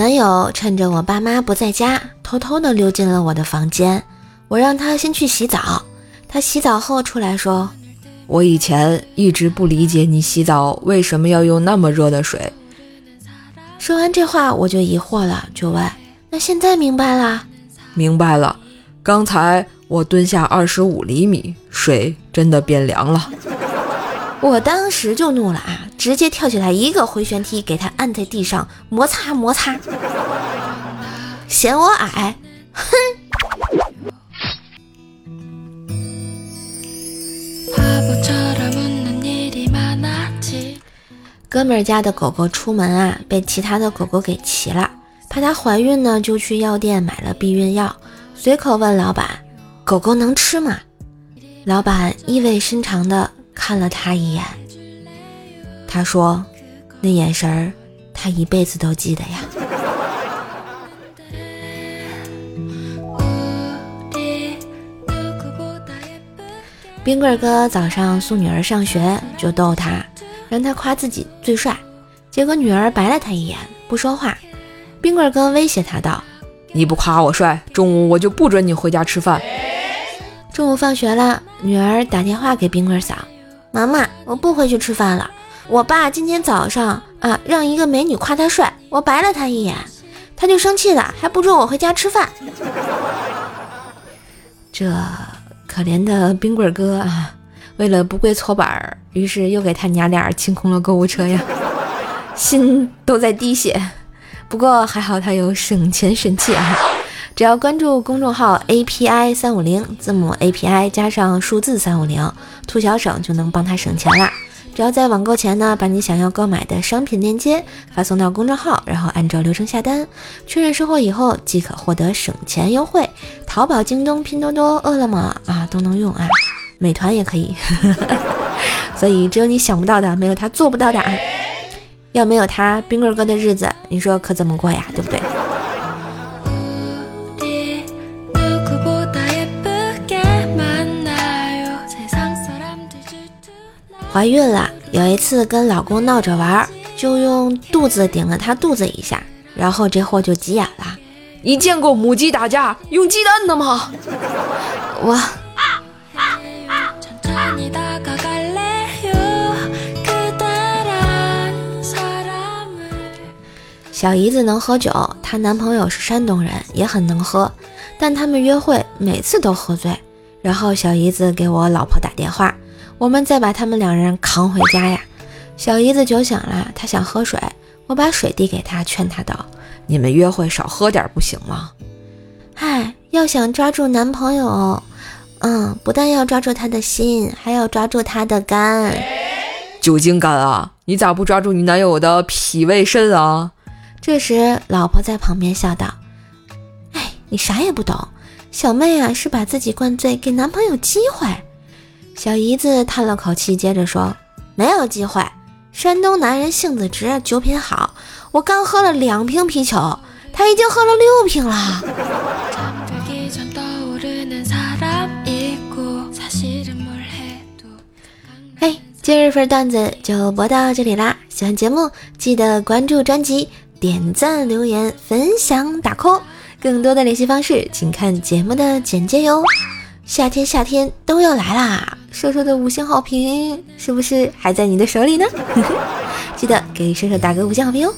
男友趁着我爸妈不在家，偷偷的溜进了我的房间。我让他先去洗澡。他洗澡后出来说：“我以前一直不理解你洗澡为什么要用那么热的水。”说完这话，我就疑惑了，就问：“那现在明白了？”“明白了。刚才我蹲下二十五厘米，水真的变凉了。”我当时就怒了啊！直接跳起来一个回旋踢，给他按在地上摩擦摩擦。嫌我矮，哼！哥们儿家的狗狗出门啊，被其他的狗狗给骑了，怕它怀孕呢，就去药店买了避孕药，随口问老板：“狗狗能吃吗？”老板意味深长的。看了他一眼，他说：“那眼神儿，他一辈子都记得呀。”冰棍哥早上送女儿上学，就逗她，让她夸自己最帅。结果女儿白了他一眼，不说话。冰棍哥威胁他道：“你不夸我帅，中午我就不准你回家吃饭。”中午放学了，女儿打电话给冰棍嫂。妈妈，我不回去吃饭了。我爸今天早上啊，让一个美女夸他帅，我白了他一眼，他就生气了，还不准我回家吃饭。这可怜的冰棍哥啊，为了不跪搓板，于是又给他娘俩清空了购物车呀，心都在滴血。不过还好他有省钱神器啊。只要关注公众号 API 三五零，字母 API 加上数字三五零，兔小省就能帮他省钱啦。只要在网购前呢，把你想要购买的商品链接发送到公众号，然后按照流程下单，确认收货以后即可获得省钱优惠。淘宝、京东、拼多多、饿了么啊都能用啊，美团也可以。所以只有你想不到的，没有他做不到的啊。要没有他，冰棍哥的日子，你说可怎么过呀？对不对？怀孕了，有一次跟老公闹着玩，就用肚子顶了他肚子一下，然后这货就急眼了。你见过母鸡打架用鸡蛋的吗？我。小姨子能喝酒，她男朋友是山东人，也很能喝，但他们约会每次都喝醉，然后小姨子给我老婆打电话。我们再把他们两人扛回家呀！小姨子酒醒了，她想喝水，我把水递给她，劝她道：“你们约会少喝点不行吗？”嗨，要想抓住男朋友，嗯，不但要抓住他的心，还要抓住他的肝。酒精肝啊！你咋不抓住你男友的脾胃肾啊？这时，老婆在旁边笑道：“哎，你啥也不懂，小妹啊，是把自己灌醉，给男朋友机会。”小姨子叹了口气，接着说：“没有机会。山东男人性子直，酒品好。我刚喝了两瓶啤酒，他已经喝了六瓶了。”嘿，今日份段子就播到这里啦！喜欢节目记得关注专辑、点赞、留言、分享、打 call。更多的联系方式，请看节目的简介哟。夏天，夏天都要来啦！瘦瘦的五星好评是不是还在你的手里呢？记得给瘦瘦打个五星好评哟！